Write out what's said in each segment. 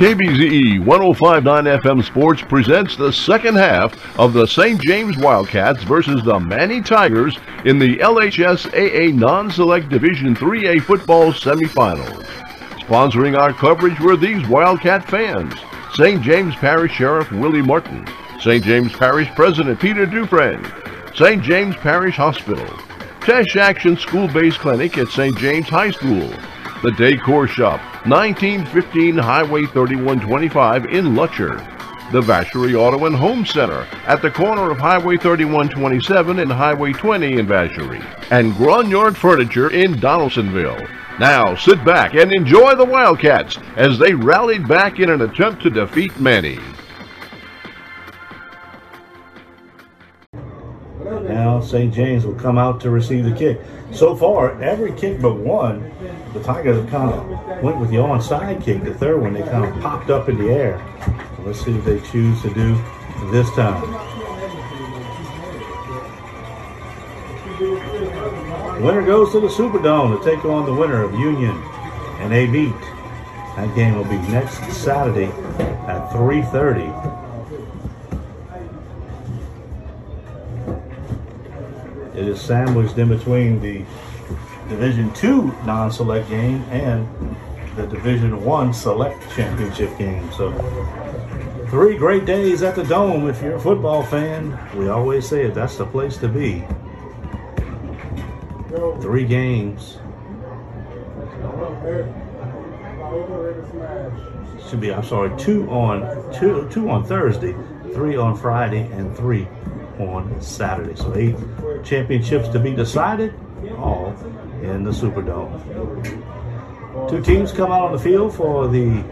KBZE 1059 FM Sports presents the second half of the St. James Wildcats versus the Many Tigers in the LHSAA Non-Select Division 3A football semifinals. Sponsoring our coverage were these Wildcat fans. St. James Parish Sheriff Willie Martin, St. James Parish President Peter Dufresne, St. James Parish Hospital, Teche Action School-Based Clinic at St. James High School, the Decor Shop, 1915 Highway 3125 in Lutcher. The Vacherie Auto and Home Center at the corner of Highway 3127 and Highway 20 in Vacherie. And Grunyard Furniture in Donaldsonville. Now sit back and enjoy the Wildcats as they rallied back in an attempt to defeat Many. Now St. James will come out to receive the kick. So far, every kick but one, the Tigers kind of went with the onside kick. The third one, they kind of popped up in the air. Let's see what they choose to do this time. Winner goes to the Superdome to take on the winner of Union and A That game will be next Saturday at 3:30. It is sandwiched in between the Division Two non-select game and the Division One select championship game. So three great days at the Dome. If you're a football fan, we always say it. That's the place to be. Three games. Should be. I'm sorry. Two on two. Two on Thursday. Three on Friday, and three on Saturday. So eight championships to be decided, all in the Superdome. Two teams come out on the field for the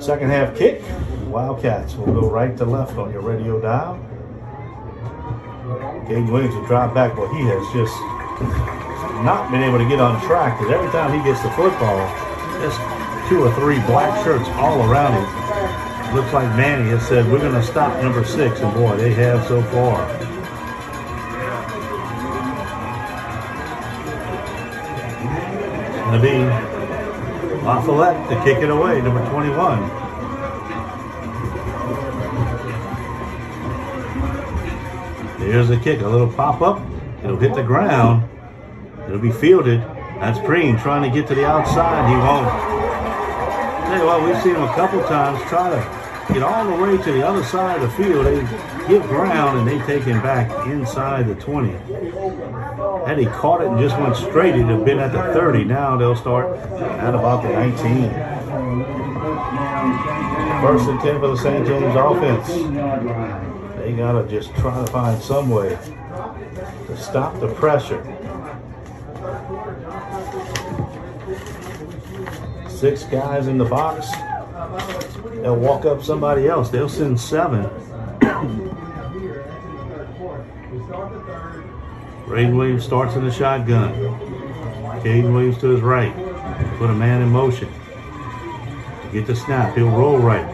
second half kick. Wildcats will go right to left on your radio dial. Gabe Williams will drive back, but he has just not been able to get on track because every time he gets the football, there's two or three black shirts all around him looks like Many has said we're going to stop number six, and boy, they have so far. Going to be La to kick it away, number 21. Here's the kick, a little pop up. It'll hit the ground. It'll be fielded. That's Green trying to get to the outside. He won't. Tell you what, we've seen him a couple times try to get all the way to the other side of the field. They give ground and they take him back inside the 20. Had he caught it and just went straight, it'd have been at the 30. Now they'll start at about the 19. First and 10 for the St. James offense. They got to just try to find some way to stop the pressure. Six guys in the box. They'll walk up somebody else. They'll send seven. Braden Williams starts in the shotgun. Caden Williams to his right. Put a man in motion. Get the snap. He'll roll right.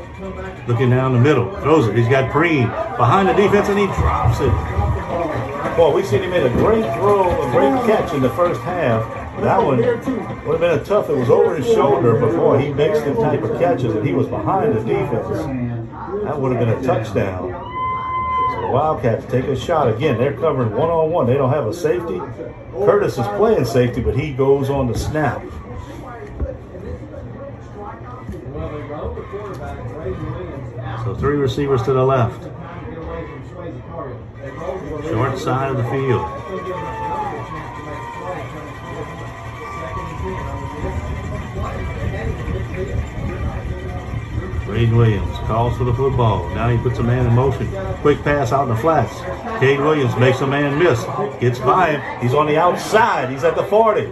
Looking down the middle. Throws it. He's got Green behind the defense and he drops it. Boy, we seen him make a great throw, a great catch in the first half. That one would have been a tough. It was over his shoulder before he makes the type of catches, and he was behind the defense. That would have been a touchdown. So the Wildcats take a shot again. They're covering one on one. They don't have a safety. Curtis is playing safety, but he goes on the snap. So three receivers to the left. Short side of the field. Braden Williams calls for the football. Now he puts a man in motion. Quick pass out in the flats. Cade Williams makes a man miss. Gets by him. He's on the outside. He's at the 40.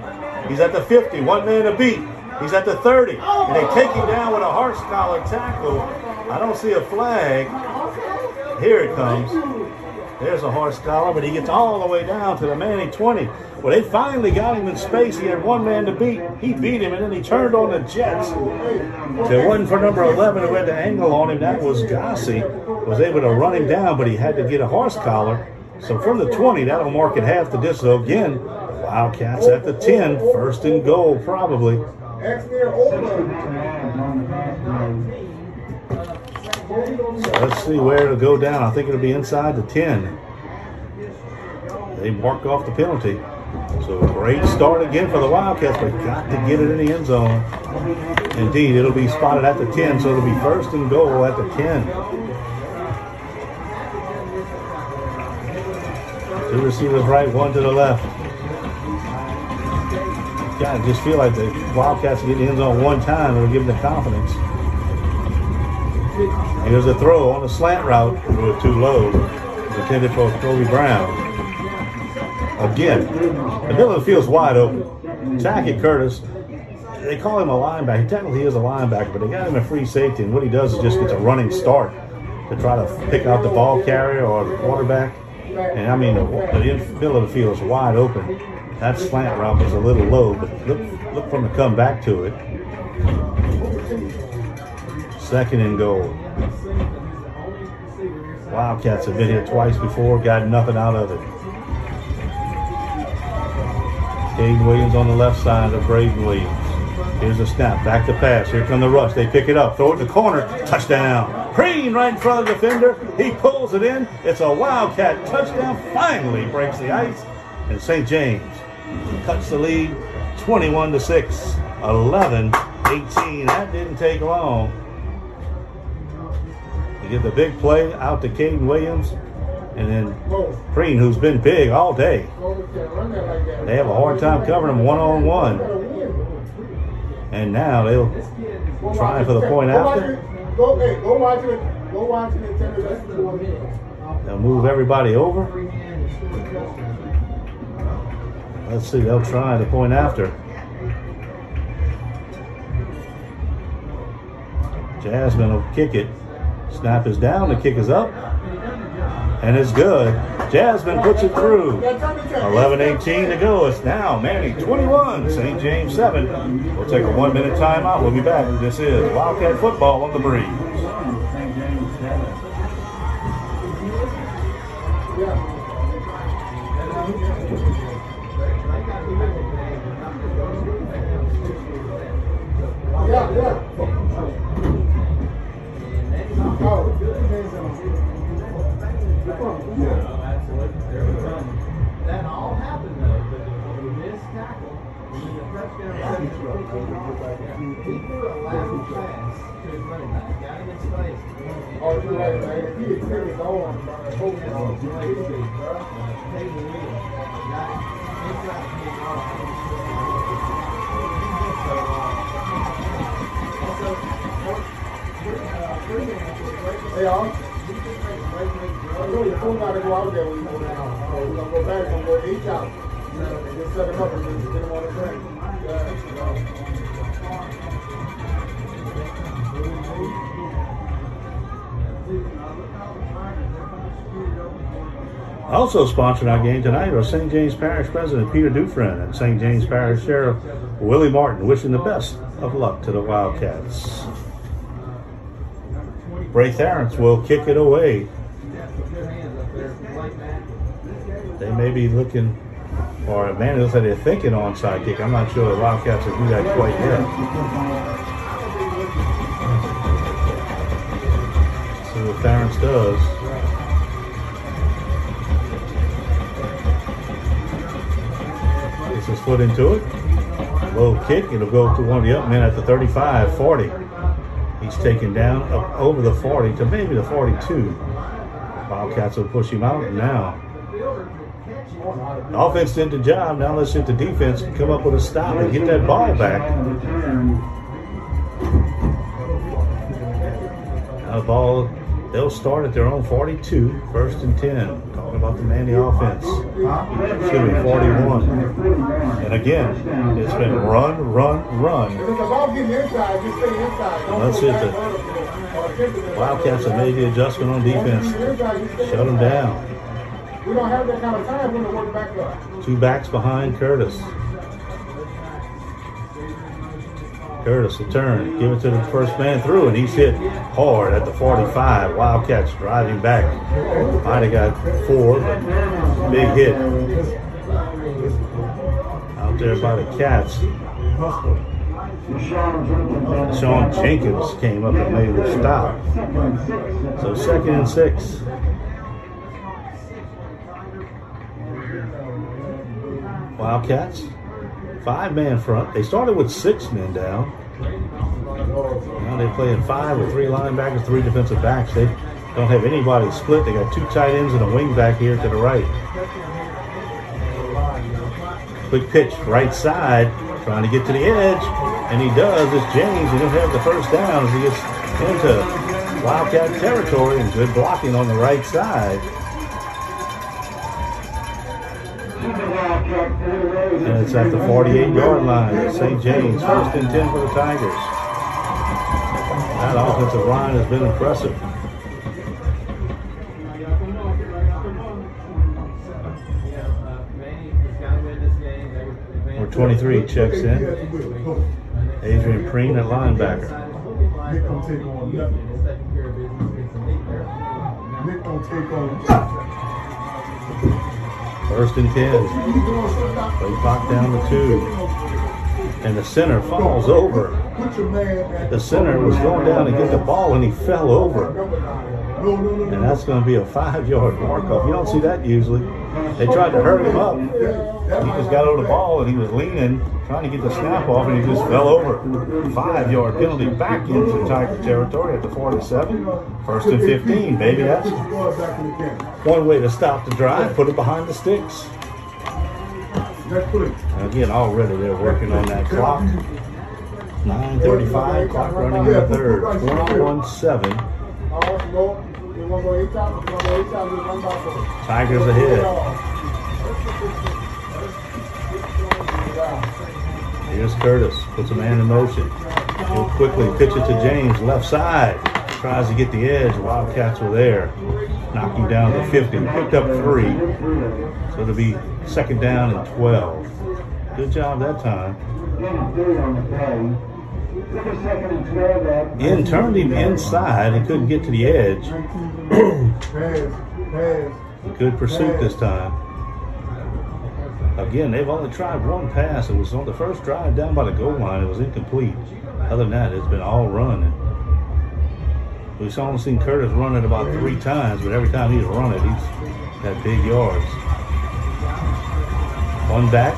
He's at the 50. One man to beat. He's at the 30. And they take him down with a horse collar tackle. I don't see a flag. Here it comes. There's a horse collar, but he gets all the way down to the Many 20. Well, they finally got him in space. He had one man to beat. He beat him, and then he turned on the Jets. It wasn't for number 11 who had the angle on him. That was Gossi. Was able to run him down, but he had to get a horse collar. So from the 20, that'll mark it half the distance. So again, Wildcats at the 10. First and goal, probably. So let's see where it'll go down. I think it'll be inside the 10. They mark off the penalty. So a great start again for the Wildcats, but got to get it in the end zone. Indeed, it'll be spotted at the 10, so it'll be first and goal at the 10. Two receivers right, one to the left. God, I just feel like the Wildcats get the end zone one time, it'll give them the confidence. Here's a throw on a slant route. It was too low. Intended for Kobe Brown. Again, the middle of the field's wide open. Tackett Curtis, they call him a linebacker. Technically, he is a linebacker, but they got him a free safety, and what he does is just gets a running start to try to pick out the ball carrier or the quarterback. And I mean, the, the middle of the field is wide open. That slant route was a little low, but look, look for him to come back to it. Second and goal. Wildcats have been here twice before, got nothing out of it. Caden Williams on the left side of Braden Williams. Here's a snap, back to pass. Here come the rush. They pick it up, throw it in the corner, touchdown. Green right in front of the defender. He pulls it in. It's a Wildcat touchdown. Finally breaks the ice. And St. James cuts the lead 21 to 6, 11 18. That didn't take long. You get the big play out to Caden Williams. And then Green, who's been big all day, they have a hard time covering him one on one. And now they'll try for the point after. They'll move everybody over. Let's see, they'll try the point after. Jasmine will kick it. Snap is down, the kick is up and it's good. Jasmine puts it through. 11-18 to go. It's now Many 21, St. James 7. We'll take a one-minute timeout. We'll be back. This is Wildcat Football on the Breeze. Also sponsoring our game tonight are St. James Parish President Peter Dufresne and St. James Parish Sheriff Willie Martin, wishing the best of luck to the Wildcats. Bray Tharrance will kick it away. They may be looking, or man, it looks like they're thinking onside kick. I'm not sure the Wildcats will do that quite yet. See what Tharrance does. His foot into it. A Low kick. It'll go to one of the up men at the 35, 40. He's taken down up over the 40 to maybe the 42. Wildcats will push him out now. The offense did the job. Now let's see if the defense can come up with a stop and get that ball back. Now the ball, they'll start at their own 42, first and 10. Talking about the Mandy offense. Excuse me, 41. And again, it's been run, run, run. Don't That's it, the. Wildcats have made the adjustment on defense. Shut them down. We don't have that kind of time when to work back up. Two backs behind Curtis. Curtis will turn, give it to the first man through, and he's hit hard at the 45. Wildcats driving back. Might have got four, but big hit. Out there by the Cats. Sean Jenkins came up and made the stop. So second and six. Wildcats, five man front. They started with six men down. Now they're playing five with three linebackers, three defensive backs. They don't have anybody split. They got two tight ends and a wing back here to the right. Quick pitch, right side, trying to get to the edge, and he does. It's James, and he'll have the first down as he gets into Wildcat territory and good blocking on the right side. And it's at the 48 yard line. St. James, first and 10 for the Tigers. That offensive line has been impressive. Number 23 checks in. Adrian Preen at linebacker. Nick don't take on nothing. Nick don't take on First and 10. They pop down the two. And the center falls over. The center was going down to get the ball and he fell over. And that's going to be a five yard mark off. You don't see that usually. They tried to hurry him up. He just got over the ball and he was leaning, trying to get the snap off, and he just fell over. Five yard penalty back into Tiger territory at the 47. First and 15, baby. That's one way to stop the drive, put it behind the sticks. And again, already they're working on that clock. 9.35, clock running in the third, 21 7. Tigers ahead. Here's Curtis, puts a man in motion. He'll quickly pitch it to James, left side. Tries to get the edge. Wildcats were there. Knocked him down to 50. Picked up three. So it'll be second down and 12. Good job that time. In turned him inside He couldn't get to the edge. Good pursuit this time. Again, they've only tried one pass. It was on the first drive down by the goal line. It was incomplete. Other than that, it's been all run. We've only seen Curtis run it about three times, but every time he's run it, he's got big yards. One back.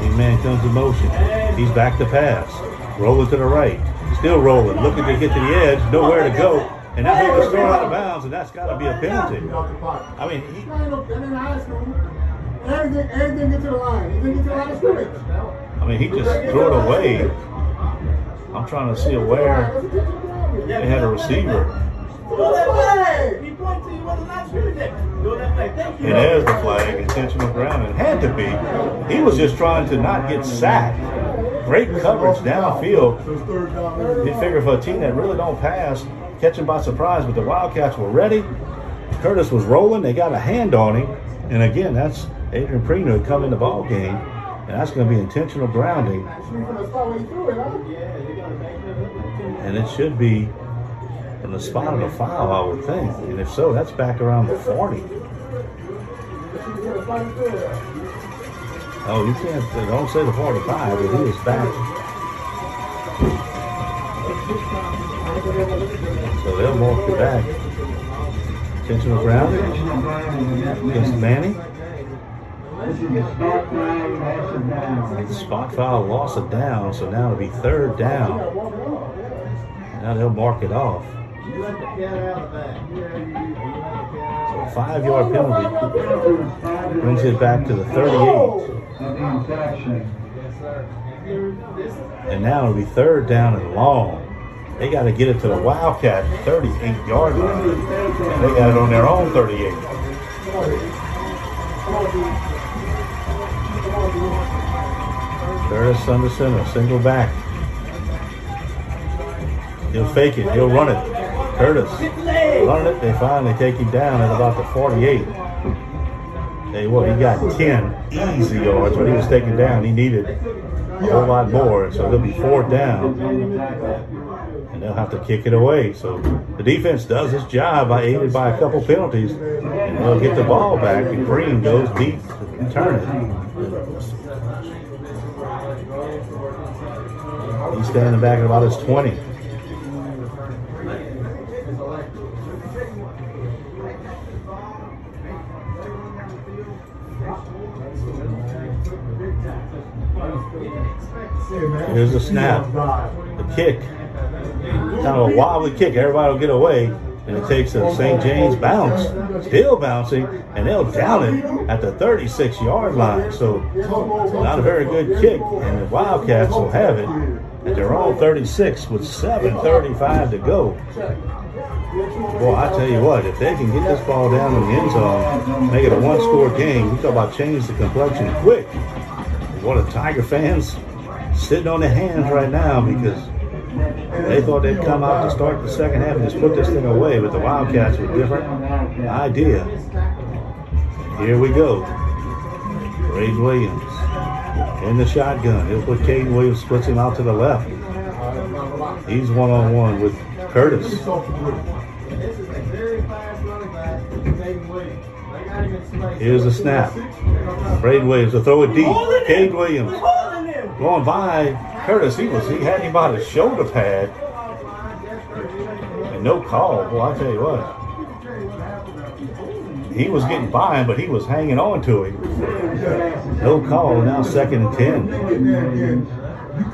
Big man comes in motion. He's back to pass. Rolling to the right. Still rolling. Looking to get to the edge. Nowhere to go. And now he was thrown out of bounds, and that's got to be a penalty. Off the pocket. I mean, he, Line up, and in high school, everything, everything get to the line. Didn't get to the line of scrimmage. I mean, he just threw it away. I'm trying to see where they had a receiver. And there's the flag, intentional grounding. It had to be. He was just trying to not get sacked. Great coverage downfield. So it's third. You figure for a team that really don't pass, catch him by surprise, but the Wildcats were ready. Curtis was rolling. They got a hand on him. And again, that's Adrian had come in the ball game. And that's going to be intentional grounding. And it should be in the spot of the foul, I would think. And if so, that's back around the 40. You gonna start when you threw it. Oh, you can't, don't say the 45, but he was back. So they'll walk it back. Intentional grounding against Many. Spot foul, loss of down, so now it'll be third down. Now they'll mark it off. So five yard penalty brings it back to the 38. And now it'll be third down and long. They got to get it to the Wildcat 38 yard line. And they got it on their own 38. Curtis under center, single back. He'll fake it, he'll run it. Curtis running it, they finally take him down at about the 48. Hey, what, he got 10 easy yards when he was taken down. He needed a whole lot more, so he'll be fourth down. And they'll have to kick it away. So the defense does its job by aided by a couple penalties, and they'll get the ball back. And Green goes deep to return it. He's standing back at about his 20. Here's the snap. The kick. Kind of a wobbly kick. Everybody will get away. And it takes a St. James bounce, still bouncing, and they'll down it at the 36 yard line. So, not a very good kick. And the Wildcats will have it at their own 36 with 7.35 to go. Boy, I tell you what, if they can get this ball down in the end zone, make it a one score game, you talk about change the complexion quick. What a Tiger fans sitting on their hands right now because they thought they'd come out to start the second half and just put this thing away, but the Wildcats with a different idea. Here we go. Ray Williams in the shotgun. He'll put Caden Williams, splits him out to the left. He's one on one with Curtis. A Caden. Here's the snap. Braden Williams will throw it deep. Cade Williams going by Curtis. He was he had him by the shoulder pad and no call. Well, I tell you what, he was getting by him, but he was hanging on to him. No call. Now second and ten. You. You you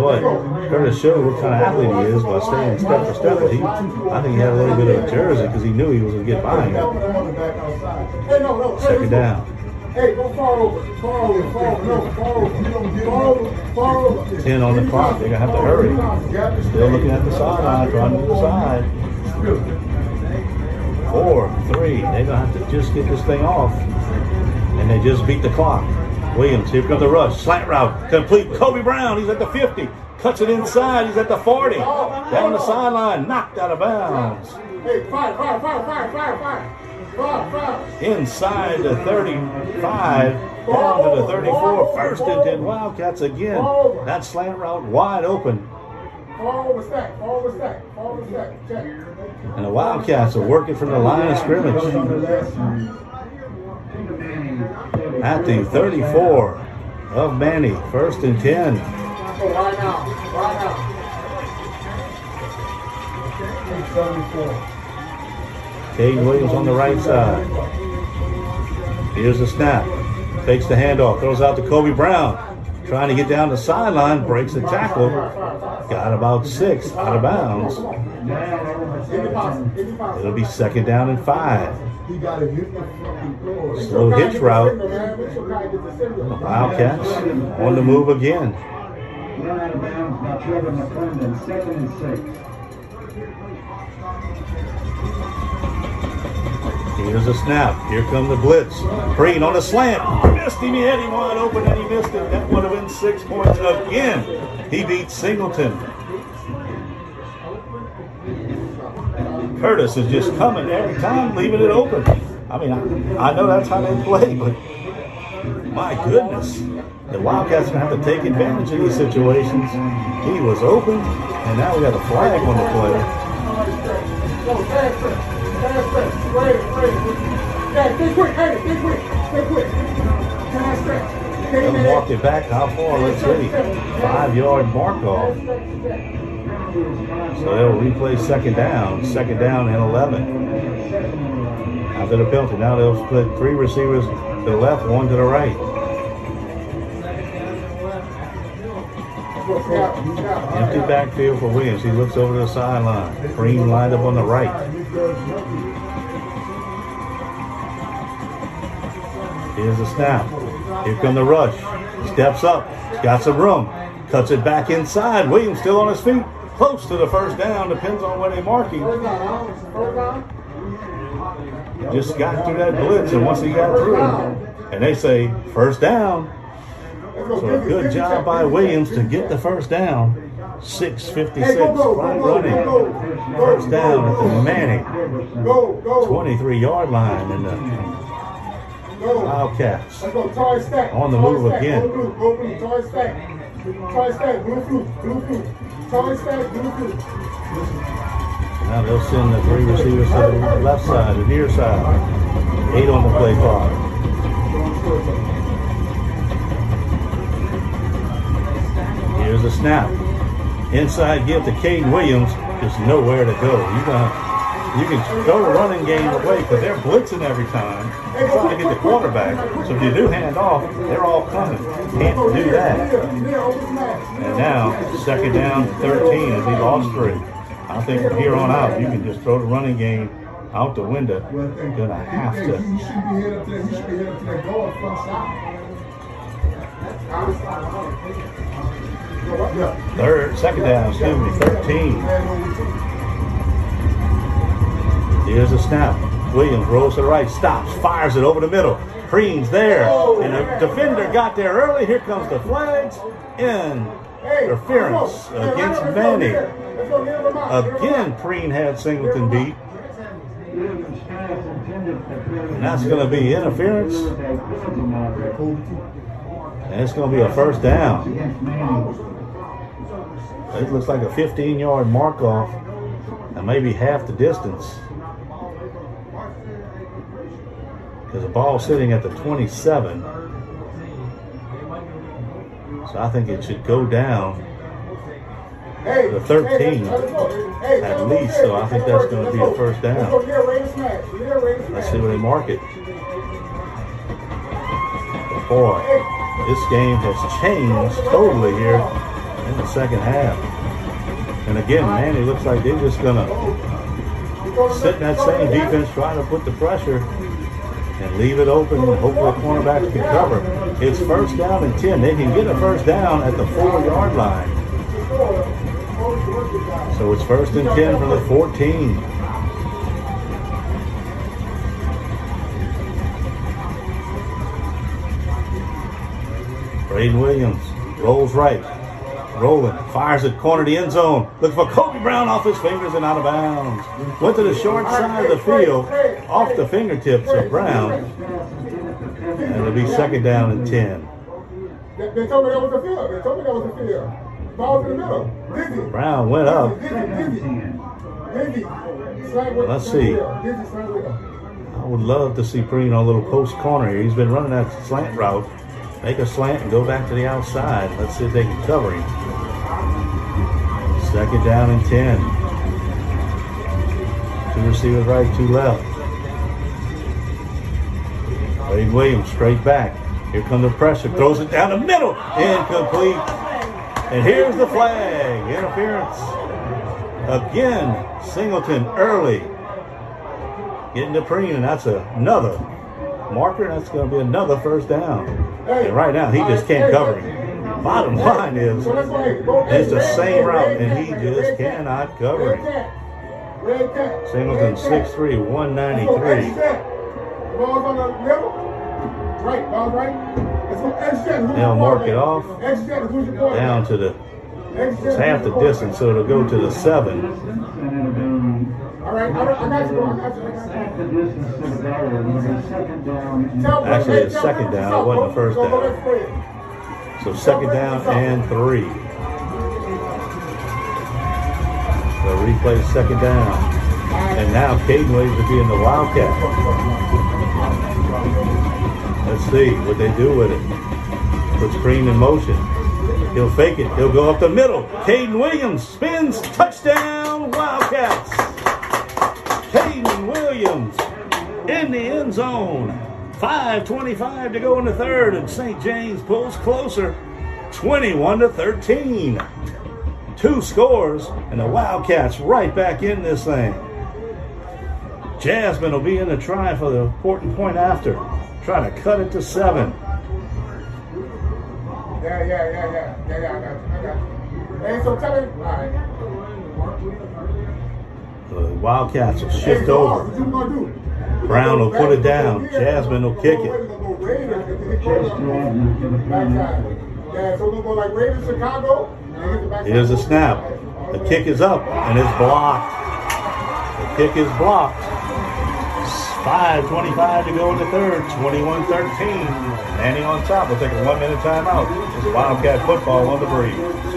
what, Curtis showed what kind of athlete he is by staying step for step. But he, I think he had a little bit of a jersey because he knew he was going to get by him. Hey. Second down. Hey, go far over. Far over. Far over. No, far over. You don't get far over. Far over. 10 on the clock. They're going to have to hurry. Still looking at the sideline, trying to decide. Four, three. They're going to have to just get this thing off. And they just beat the clock. Williams, here comes the rush. Slant route, complete. Kobe Brown, he's at the 50. Cuts it inside, he's at the 40. Down the sideline, knocked out of bounds. Hey, fire, fire, fire, fire, fire, fire. Inside the 35, down to the 34. First and 10 Wildcats again. That slant route wide open. And the Wildcats are working from the line of scrimmage. At the 34 of Many. First and 10. Oh, right now. Right now. 874. Caden Williams on the right side. Here's the snap. Takes the handoff. Throws out to Kobe Brown. Trying to get down the sideline. Breaks the tackle. Got about six out of bounds. It'll be second down and five. Slow hitch route. The. Wildcats on the move again. Out of bounds by Trevor McClendon, second and six. Here's a snap. Here come the blitz. Green on a slant. Missed him. He had him wide open and he missed it. That would have been six points again. He beat Singleton. Curtis is just coming every time, leaving it open. I mean, I, I know that's how they play, but my goodness. The Wildcats are going to have to take advantage of these situations. He was open, and now we got a flag on the play. Fast, fast. Right, right. Yeah, stay quick, hey, stay quick, stay quick. Fast, fast. Stay in walk it back. How far? Let's see. Five yard mark off. So they'll replay second down. Second down and 11. After the penalty, now they'll split three receivers to the left, one to the right. Empty backfield for Williams. He looks over to the sideline. Green lined up on the right. Here's the snap. Here come the rush. Steps up. Got some room. Cuts it back inside. Williams still on his feet. Close to the first down. Depends on where they mark him. First down, huh? First down. Just got through that blitz, and once he got through, and they say first down. So a good job by Williams to get the first down. 6.56 Hey, go, go, clock go, go, running. First down at the Manning Go, go. 23 yard line, and the Wildcats Let's go, Toy Stack. On the move again. Go blue, go blue, Toy Stack. Toy Stack, blue flute, blue flute. Toy Stack, blue flute. Now they'll send the three receivers to the left side, the near side. Eight on the play clock. Here's a snap. Inside give to Caden Williams. There's nowhere to go. You gonna you can throw the running game away because they're blitzing every time, trying to get the quarterback. So if you do hand off, they're all coming. Can't do that. And now, second down, 13 as he lost three. I think from here on out, you can just throw the running game out the window. Gonna have to. be to Third, second down, excuse me, 13. Here's a snap. Williams rolls to the right, stops, fires it over the middle. Preen's there, and the defender got there early. Here comes the flags. In interference against Vanny. Again, Preen had Singleton beat, and that's going to be interference, and it's going to be a first down. It looks like a 15 yard mark off, and maybe half the distance. Because the ball's sitting at the 27. So I think it should go down The 13 at least, so I think that's gonna be a first down. Let's see where they mark it. Boy, this game has changed totally here in the second half. And again, man, it looks like they're just gonna sit in that same defense, trying to put the pressure and leave it open and hopefully the cornerbacks can cover. It's first down and 10. They can get a first down at the four yard line. So it's first and 10 from the 14. Braden Williams rolls right. Rolling, fires it, corner to the end zone. Looking for Kobe Brown off his fingers and out of bounds. Went to the short side of the field, off the fingertips of Brown. And it'll be second down and 10. They, told me that was the field. They told me that was the field. Ball's in the middle. Dizzy. Brown went up. Dizzy, Let's see. with him. Dizzy, slant with him. I would love to see Preen on a little post corner here. He's been running that slant route. Make a slant and go back to the outside. Let's see if they can cover him. Second down and 10. Two receivers right, two left. Wade Williams straight back. Here comes the pressure. Throws it down the middle. Incomplete. And here's the flag. Interference. Again, Singleton early. Getting to Preen, and that's another marker. That's going to be another first down. And right now, he just can't cover him. Bottom line is, So let's go ahead. Go ahead. it's the same route, and he just cannot cover red him. cat, Red cat. Singleton red cat. 6'3", Let's go, 193. edge set. Ball's on the middle. Right, ball's right. Let's go edge set. Who's They'll mark it off. Edge set. Who's your quarterback? Down to the, Edge it's half the distance, so it'll go to the seven. All right, I, I got you, bro. I got you. I got you. The distance to the goal, it'll be second down and Tell Brett, Actually, it's second down. It wasn't the first go, go, down. So second down and three. The replay second down. And now Caden Williams will be in the Wildcat. Let's see what they do with it. Puts Green in motion. He'll fake it. He'll go up the middle. Caden Williams spins. Touchdown Wildcats. Caden Williams in the end zone. 5.25 to go in the third, and St. James pulls closer 21 to 13. Two scores, and the Wildcats right back in this thing. Jasmine will be in the try for the important point after. Trying to cut it to seven. Yeah, yeah, yeah, yeah, yeah, yeah, I got you, I got you. Hey, so tell him, all right. The Wildcats will Hey, shift so over. What you gonna do? Brown will put it down. Jasmine will kick it. Here's a snap. The kick is up, and it's blocked. The kick is blocked. 5.25 to go in the third, 21 13. Manning on top. We'll take a one minute timeout. It's Wildcat football on the breeze.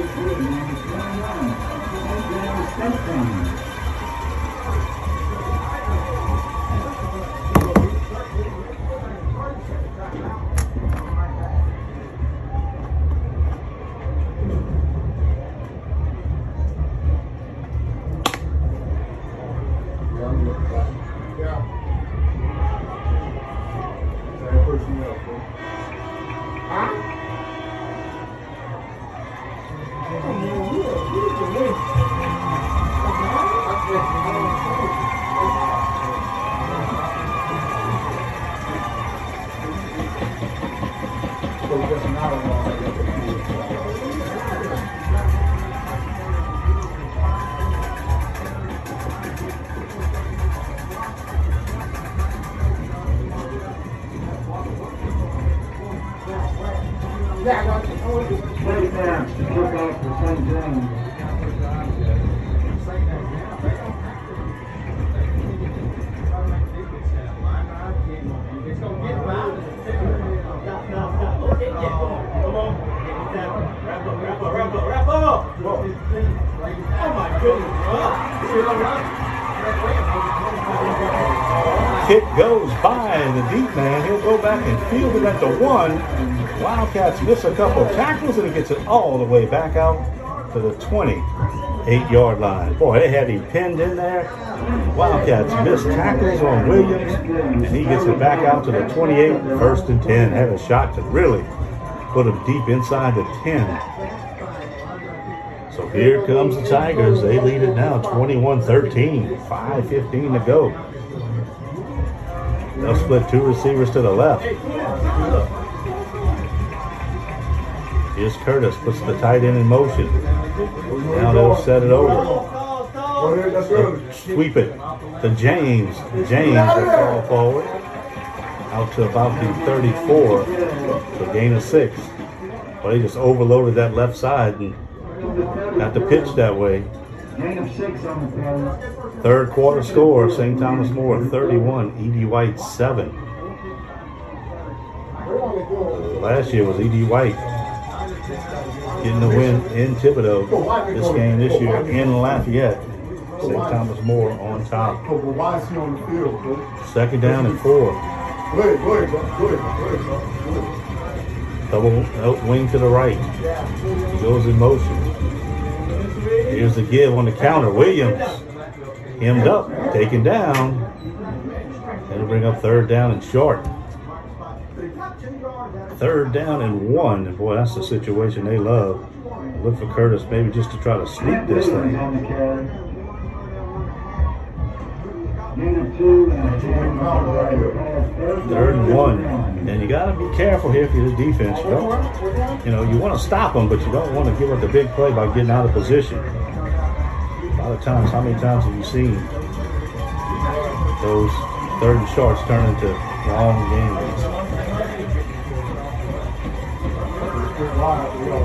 Yeah, deep man. He'll go back and field it at the one. Wildcats miss a couple tackles and he gets it all the way back out to the 28 yard line. Boy, they had him pinned in there. Wildcats miss tackles on Williams and he gets it back out to the 28. First and 10. Had a shot to really put him deep inside the 10. So here comes the Tigers. They lead it now 21 13. 5.15 to go. They'll split two receivers to the left. Here's Curtis, puts the tight end in motion. Now they'll set it over. Sweep it to James. James will fall forward. Out to about the 34. So gain of six. Well, he just overloaded that left side and got the pitch that way. Third quarter score, St. Thomas More 31, E.D. White 7. Last year was E.D. White getting the win in Thibodaux. This game this year in Lafayette. St. Thomas More on top. Second down and four. Double uh, wing to the right. He goes in motion. Here's the give on the counter. Williams hemmed up, taken down. That'll bring up third down and short. Third down and one. And boy, that's the situation they love. Look for Curtis maybe just to try to sneak this thing. Third and one. And you got to be careful here for your defense. You don't, you know, you want to stop them, but you don't want to give up the big play by getting out of position. A lot of times, how many times have you seen those third and shorts turn into long games?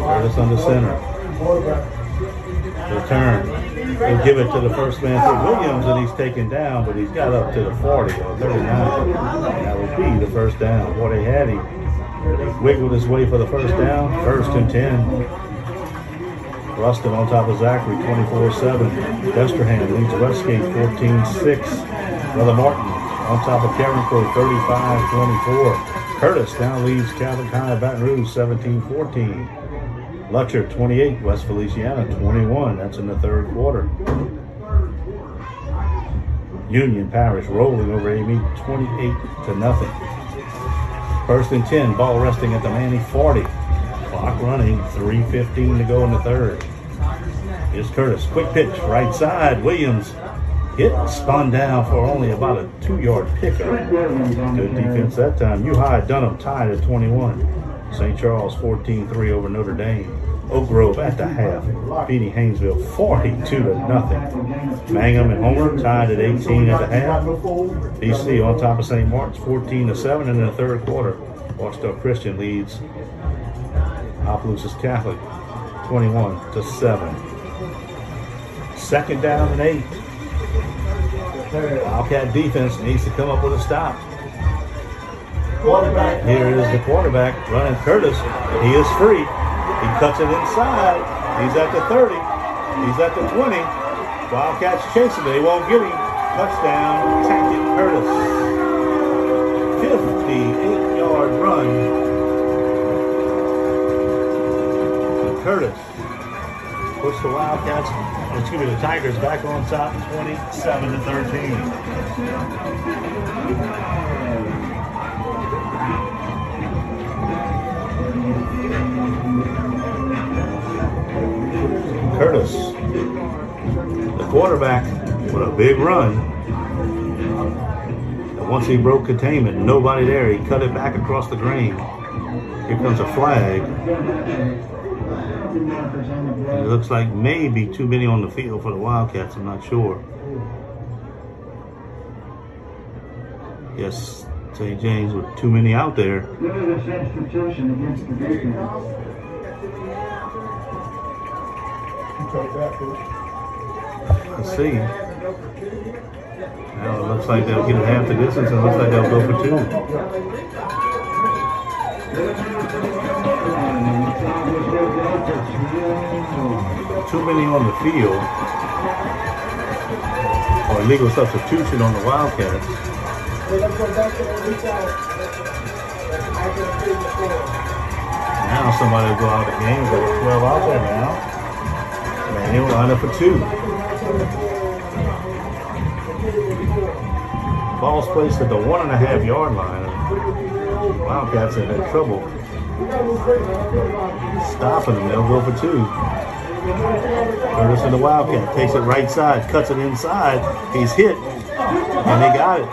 Curtis under center. Return. They'll give it to the first man through Williams, and he's taken down, but he's got up to the 40 or 39. That would be the first down. Boy, they had. He wiggled his way for the first down. First and 10. Ruston on top of Zachary, 24-7. Westerham leads Westgate, 14-6. Brother Martin on top of Carencro, 35-24. Curtis now leads Calvin High Baton Rouge, 17-14. Lutcher, 28. West Feliciana, 21. That's in the third quarter. Union Parish rolling over Amy, 28 to nothing. First and 10, ball resting at the Many 40. Clock running, 3.15 to go in the third. Here's Curtis, quick pitch, right side. Williams hit, spun down for only about a two-yard pickup. Good defense that time. You High Dunham tied at 21. St. Charles 14-3 over Notre Dame. Oak Grove at the half. beating Haynesville 42 to nothing. Mangham and Homer tied at 18 at the half. BC on top of St. Martin's 14 to 7 in the third quarter. Watchdog Christian leads Opelousas Catholic 21 to 7. Second down and eight. Wildcat defense needs to come up with a stop. Here is the quarterback running Curtis. He is free. He cuts it inside. He's at the 30. He's at the 20. Wildcats chasing. They won't get him. Touchdown, Tackett Curtis. 58 yard run. Curtis puts the Wildcats, excuse me, the Tigers back on top 27 to 13. Curtis, the quarterback, with a big run. And once he broke containment, nobody there. He cut it back across the grain. Here comes a flag. It looks like maybe too many on the field for the Wildcats. I'm not sure. Yes, St. James with too many out there. Against the defense. Let's see. Now it looks like they'll get half the distance. It looks like they'll go for two. Too many on the field. Or illegal substitution on the Wildcats. Now somebody will go out of the game. Got a 12 out there now. Man, he'll line up for two. Ball's placed at the one and a half yard line. Wildcats have had trouble stopping them. They'll go for two. Curtis and the Wildcat takes it right side, cuts it inside. He's hit, and they got it.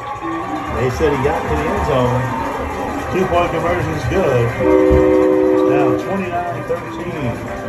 They said he got to the end zone. Two point conversion is good. It's now 29 13.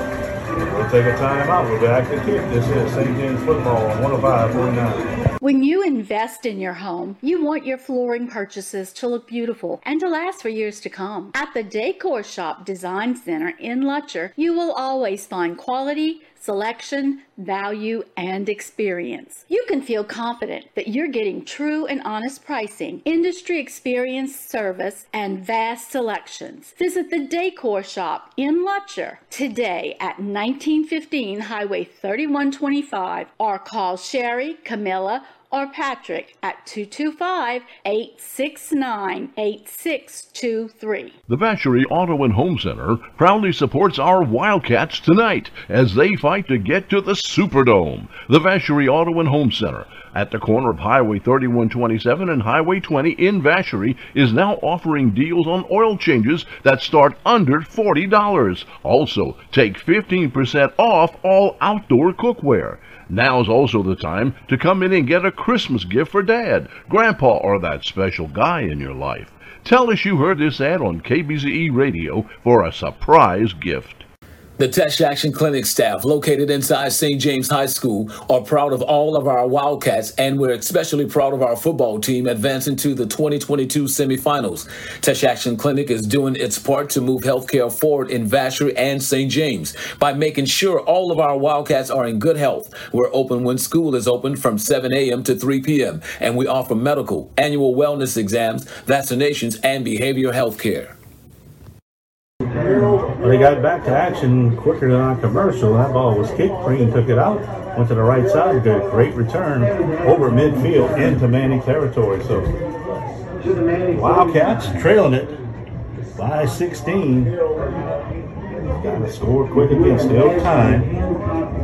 We'll take a timeout. We'll be back to kick. This is St. James football on 105 When you invest in your home, you want your flooring purchases to look beautiful and to last for years to come. At the Decor Shop Design Center in Lutcher, you will always find quality, selection, value, and experience. You can feel confident that you're getting true and honest pricing, industry experience, service, and vast selections. Visit the Decor Shop in Lutcher today at 1915 Highway 3125 or call Sherry, Camilla, or Patrick at 225 869 8623. The Vacherie Auto and Home Center proudly supports our Wildcats tonight as they fight to get to the Superdome. The Vacherie Auto and Home Center at the corner of Highway 3127 and Highway 20 in Vacherie is now offering deals on oil changes that start under $40. Also, take 15% off all outdoor cookware. Now's also the time to come in and get a Christmas gift for Dad, Grandpa, or that special guy in your life. Tell us you heard this ad on KBZE Radio for a surprise gift. The Teche Action Clinic staff, located inside St. James High School, are proud of all of our Wildcats, and we're especially proud of our football team advancing to the 2022 semifinals. Teche Action Clinic is doing its part to move healthcare forward in Vacherie and St. James by making sure all of our Wildcats are in good health. We're open when school is open from 7 a.m. to 3 p.m., and we offer medical, annual wellness exams, vaccinations, and behavioral health care. They got back to action quicker than our commercial. That ball was kicked. Green took it out, went to the right side, did a great return over midfield into Many territory. So Wildcats trailing it by 16. Got to score quick again. Still time.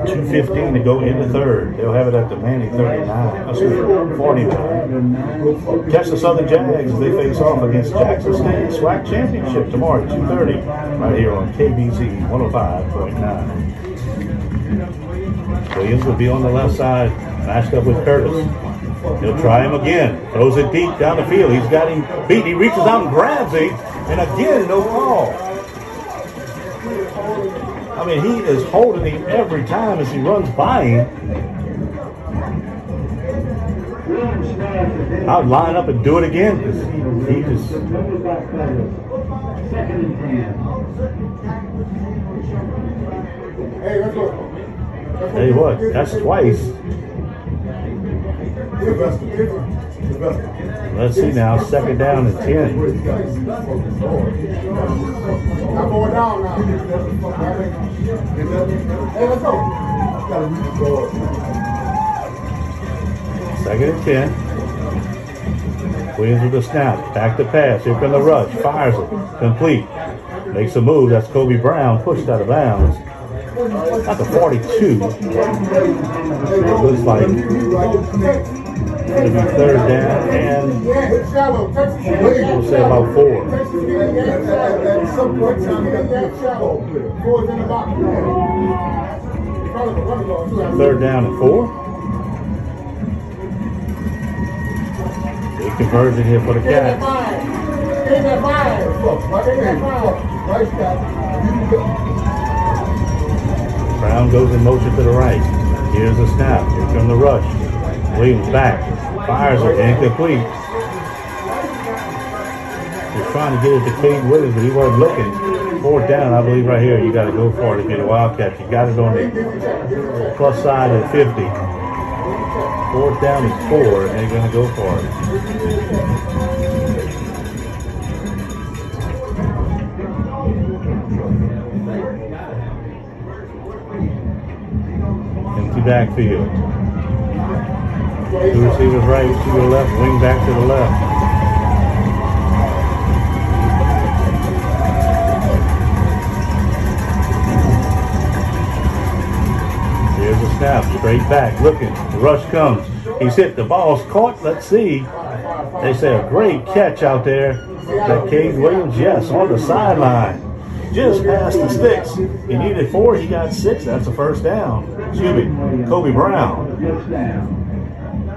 2.15 to go in the third. They'll have it at the Many 39. Excuse me, 49. Catch the Southern Jags as they face off against Jackson State. SWAC Championship tomorrow at 2.30 right here on KBZ 105.9. Williams will be on the left side, matched up with Curtis. He'll try him again. Throws it deep down the field. He's got him beat. He reaches out and grabs him. And again, no call. I mean, he is holding him every time as he runs by him. I'd line up and do it again because he just. Tell you what, that's twice. Let's see now, second down and 10. I'm going down now. Second and 10. Williams with the snap. Back to pass. Here come the rush. Fires it. Complete. Makes a move. That's Kobe Brown. Pushed out of bounds. At the 42. It looks like it'll be third down and we'll say about four. Third down and four. Big conversion here for the Cats. Brown goes in motion to the right. Here's the snap. Here comes the rush. Williams back. Fires it. Incomplete. He's trying to get it to Cade Williams, but he wasn't looking. Fourth down, I believe right here. You got to go for it if you're a Wildcat. You got it on the plus side of 50. Fourth down is four, and they're going to go for it. Backfield. Two receivers right, to the left, wing back to the left. Here's a snap, straight back, looking. The rush comes. He's hit. The ball's caught. Let's see. They say a great catch out there. That Cade Williams, yes, on the sideline. Just past the sticks. He needed four, he got six. That's a first down. Excuse me, Kobe Brown.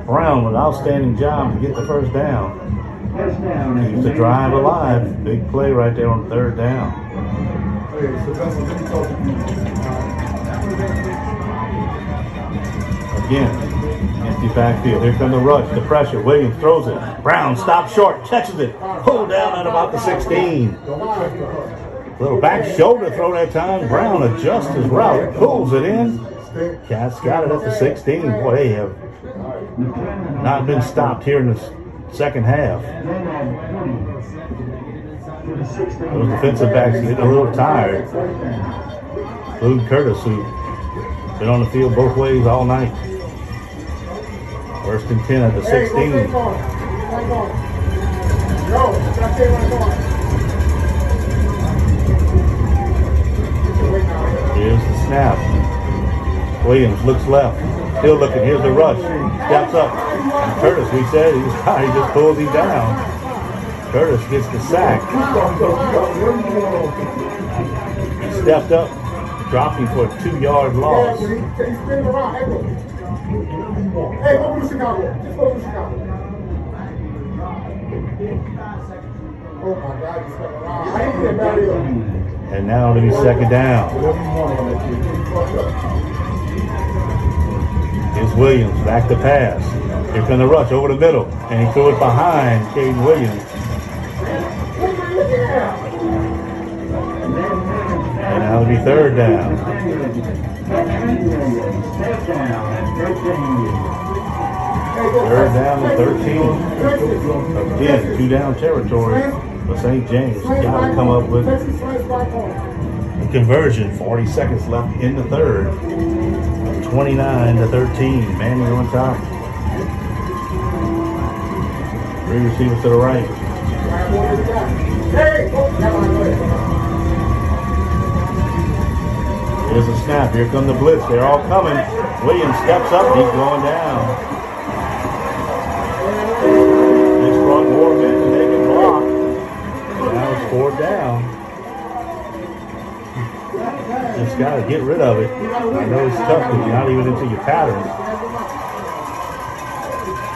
Brown with an outstanding job to get the first down. First down. Keeps the drive alive. Big play right there on third down. Again, empty backfield. Here comes the rush, the pressure. Williams throws it. Brown stops short, catches it, pulled down at about the 16. Little back shoulder throw that time. Brown adjusts his route, pulls it in. Cats got it at the 16. Boy, they have not been stopped here in the second half. Those defensive backs getting a little tired. Luke Curtis, who been on the field both ways all night. First and 10 at the 16. Here's the snap. Williams looks left. Still looking. Here's the rush. Steps up. Curtis, we said, he's he just pulls him down. Curtis gets the sack. He stepped up, dropping for a two-yard loss. Hey, go to Chicago. Just go to Chicago. Oh my God, he's coming. I ain't getting here. And now it'll be second down. Williams back to pass. Here comes the rush over the middle. And he threw it behind Caden Williams. And it'll be third down. Step down at 13. Third down and 13. Again, two down territory. But St. James got to come up with a conversion. 40 seconds left in the third. 29 to 13. Many on top. Three receivers to the right. Here's a snap. Here come the blitz. They're all coming. Williams steps up. He's going down. This brought more men than they can block. Now it's fourth down. Just got to get rid of it. I know it's tough because you're not even into your patterns.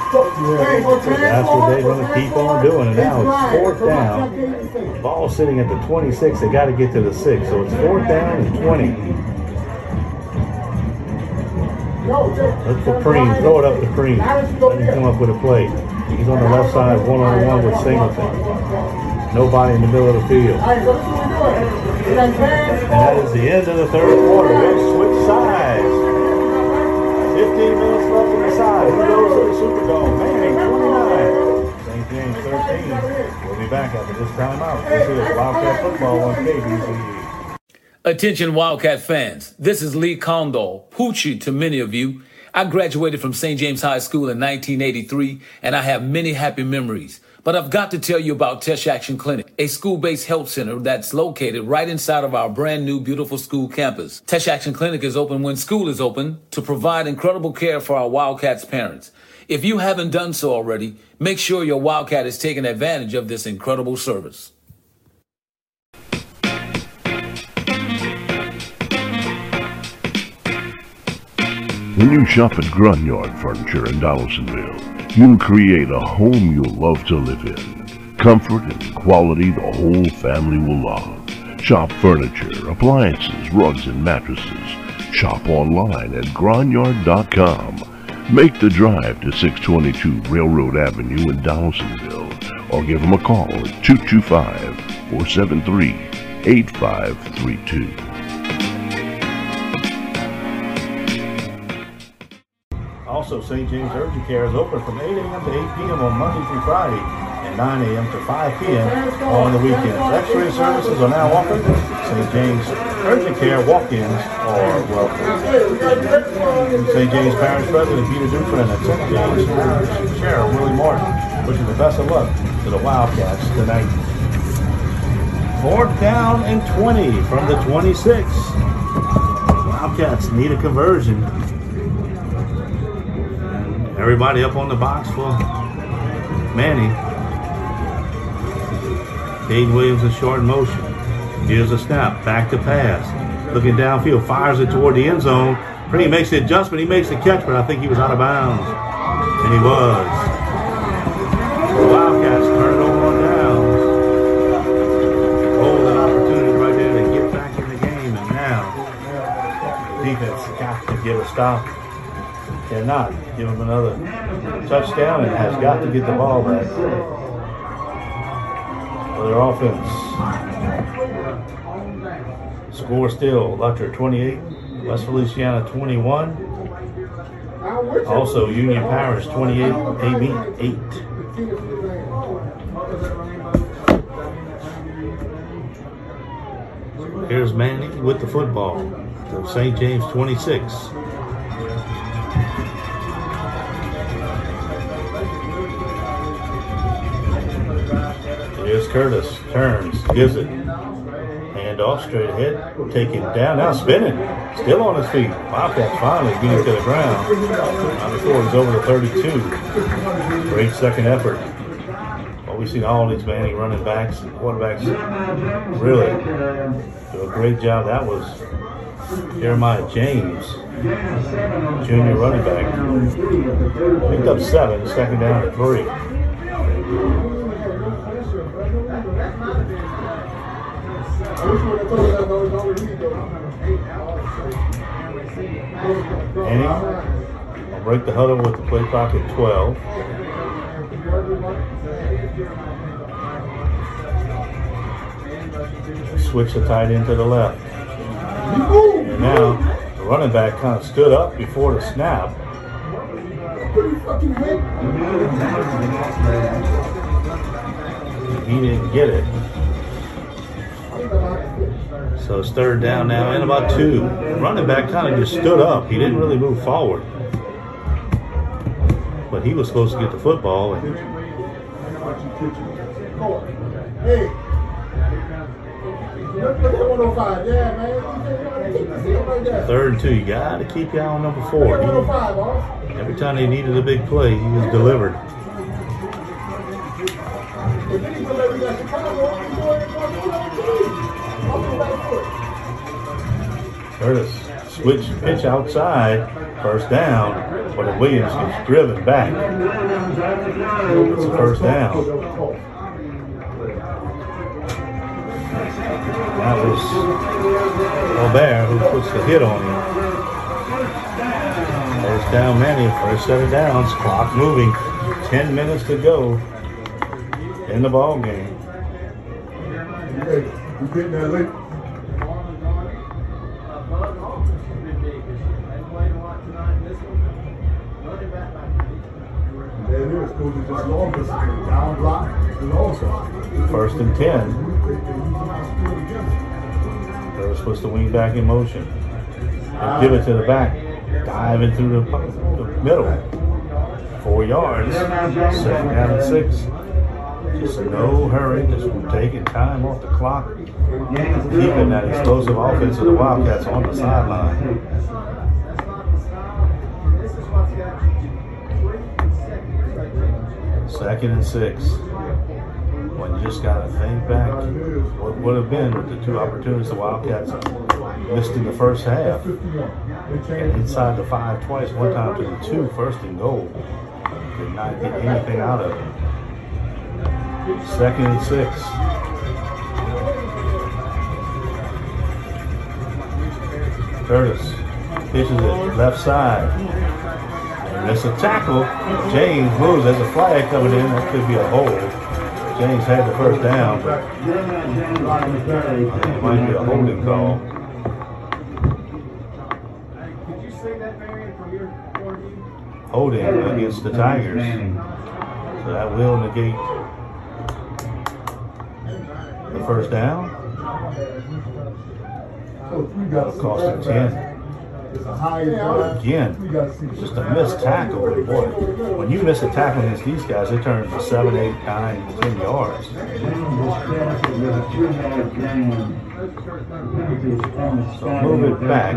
Hey, that's what they're going to keep on doing. And now it's fourth down. Ball sitting at the 26. They got to get to the six. So it's fourth down and 20. Look for Preem. Throw it up to Preem. Let him come up with a play. He's on the left side, one on one with Singleton. Nobody in the middle of the field. And that is the end of the third quarter. We'll switch sides. 15 minutes left in the side. Who goes to the Superdome? Many, 29. St. James, 13. We'll be back after this timeout. This is Wildcat Football on KBC. Attention Wildcat fans, this is Lee Condor, Poochie to many of you. I graduated from St. James High School in 1983 and I have many happy memories. But I've got to tell you about Teche Action Clinic, a school-based health center that's located right inside of our brand new beautiful school campus. Teche Action Clinic is open when school is open to provide incredible care for our Wildcats parents. If you haven't done so already, make sure your Wildcat is taking advantage of this incredible service. When you shop at Grunyard Furniture in Donaldsonville, you'll create a home you'll love to live in. Comfort and quality the whole family will love. Shop furniture, appliances, rugs, and mattresses. Shop online at gronyard.com. Make the drive to 622 Railroad Avenue in Donaldsonville or give them a call at 225 473 8532. Also, St. James Urgent Care is open from 8 a.m. to 8 p.m. on Monday through Friday and 9 a.m. to 5 p.m. on the weekends. X-ray services are now offered. St. James Urgent Care walk-ins are welcome. St. James Parish President Peter Dufresne and St. James Sheriff Willie Martin wishing the best of luck to the Wildcats tonight. Fourth down and 20 from the 26. Wildcats need a conversion. Everybody up on the box for Many. Caden Williams in short motion. Here's a snap. Back to pass. Looking downfield. Fires it toward the end zone. Pretty makes the adjustment. He makes the catch, but I think he was out of bounds. And he was. The Wildcats turn it over on downs. Golden opportunity right there to get back in the game. And now, defense got to get a stop cannot give him another touchdown and has got to get the ball back for their offense. Score still, Lutcher 28, West Feliciana 21. Also, Union Parish 28, AB 8. Here's Many with the football. St. James 26. Curtis. Turns. Gives it. Hand off straight ahead. Taken down. Now spinning. Still on his feet. Wildcats finally getting to the ground. Now before he's over the 32. Great second effort. Well, we've seen all these Many running backs and quarterbacks really do a great job. That was Jeremiah James, junior running back. Picked up seven, second down to three. Annie, I'll break the huddle with the play clock at 12. Switch the tight end to the left. And now the running back kind of stood up before the snap. He didn't get it. So it's third down now and about two. Running back kind of just stood up. He didn't really move forward. But he was supposed to get the football. And Hey. Look at that 105. Yeah, man. You can't see it third and two, you got to keep your eye on number four. He- every time they needed a big play, he was delivered. Curtis switch pitch outside, first down, but Williams gets driven back. It's a first down. That was Robert who puts the hit on him. First down, Many. First set of downs. Clock moving. Ten minutes to go in the ball game. Hey, you getting there late? It is. Is just long distance. Down block and also. First and ten. Curtis supposed to wing back in motion. They give it to the back. Diving through the, the middle. Four yards. Second down and six. Just no hurry. Just taking time off the clock. Keeping that explosive offense of the Wildcats on the sideline. Second and six. When you just got to think back, what would have been with the two opportunities the Wildcats missed in the first half. And inside the five twice, one time to the two, first and goal. Did not get anything out of it. Second and six. Curtis pitches it left side. Miss a tackle. James moves. There's a flag coming in. That could be a hold. James had the first down, but it might be a holding call. Holding against the Tigers. So that will negate the first down. That'll cost him 10. It's a high drive. Again, We just a missed tackle. But boy, when you miss a tackle against these guys, it turns to 7, 8, 9, 10 yards. So move it back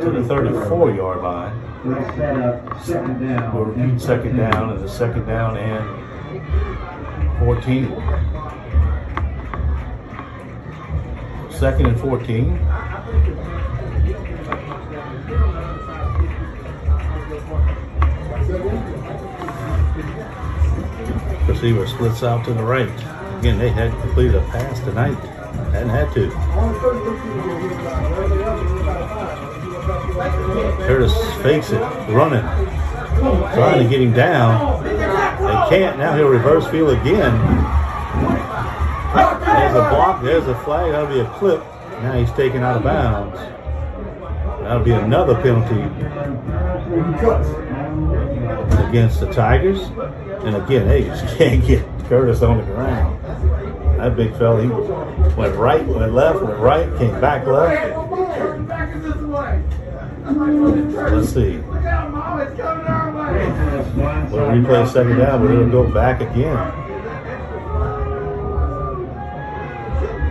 To the 34 yard line. We'll set up second down. We'll repeat second down and the second down and 14. Second and 14. Receiver splits out to the right. Again, they had completed a pass tonight. Hadn't had to. Curtis fakes it, running, trying to get him down. They can't. Now he'll reverse field again. There's a block. There's a flag. That'll be a clip. Now he's taken out of bounds. That'll be another penalty against the Tigers. And again, they just can't get Curtis on the ground. That big fella, he went right, went left, went right, came back left. Let's see. We'll replay second down, but it'll go back again.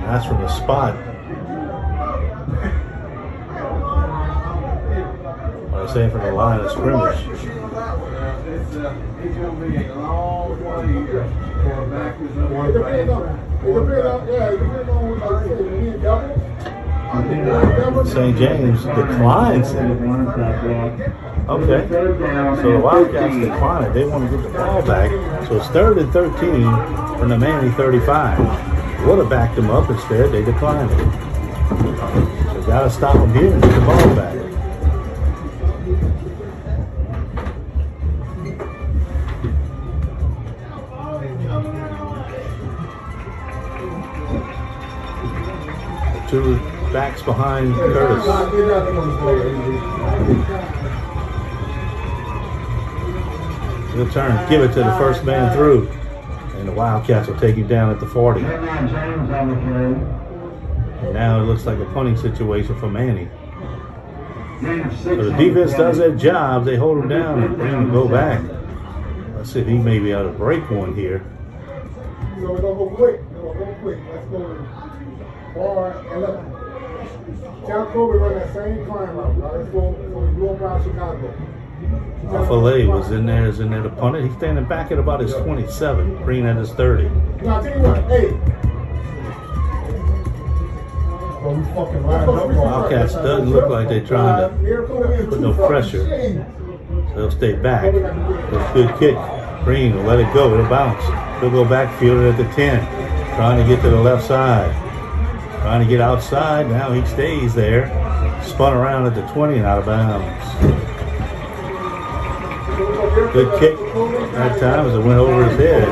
That's from the spot. What I'm saying from the line of scrimmage. It's gonna be a long one year for a back is a one back. It depends on, yeah, it depends on. St. James declines it. Okay. So the Wildcats decline it. They want to get the ball back. So it's third and 13 from the Many 35. Would have backed them up instead. They declined it. So got to stop them here and get the ball back. Two backs behind Curtis. Good turn. Give it to the first man through. And the Wildcats will take him down at the 40. And now it looks like a punting situation for Many. So the defense does their job. They hold him down and bring him go back. Let's see if he may be able to break one here. So we're gonna go quick, we're go quick, let's go far and left. Tell Kobe run that same climb route, now let's go, so we go around Chicago. Filet was in there, is in there to punt it. He's standing back at about his 27, Green at his 30. Now, tell you what, hey. We fucking lined up. Wildcats doesn't look like they're trying to put no pressure. So they'll stay back. It's a good kick. Green will let it go. It'll bounce. He'll go back, field it at the 10. Trying to get to the left side. Trying to get outside. Now he stays there. Spun around at the 20 and out of bounds. Good kick that time as it went over his head.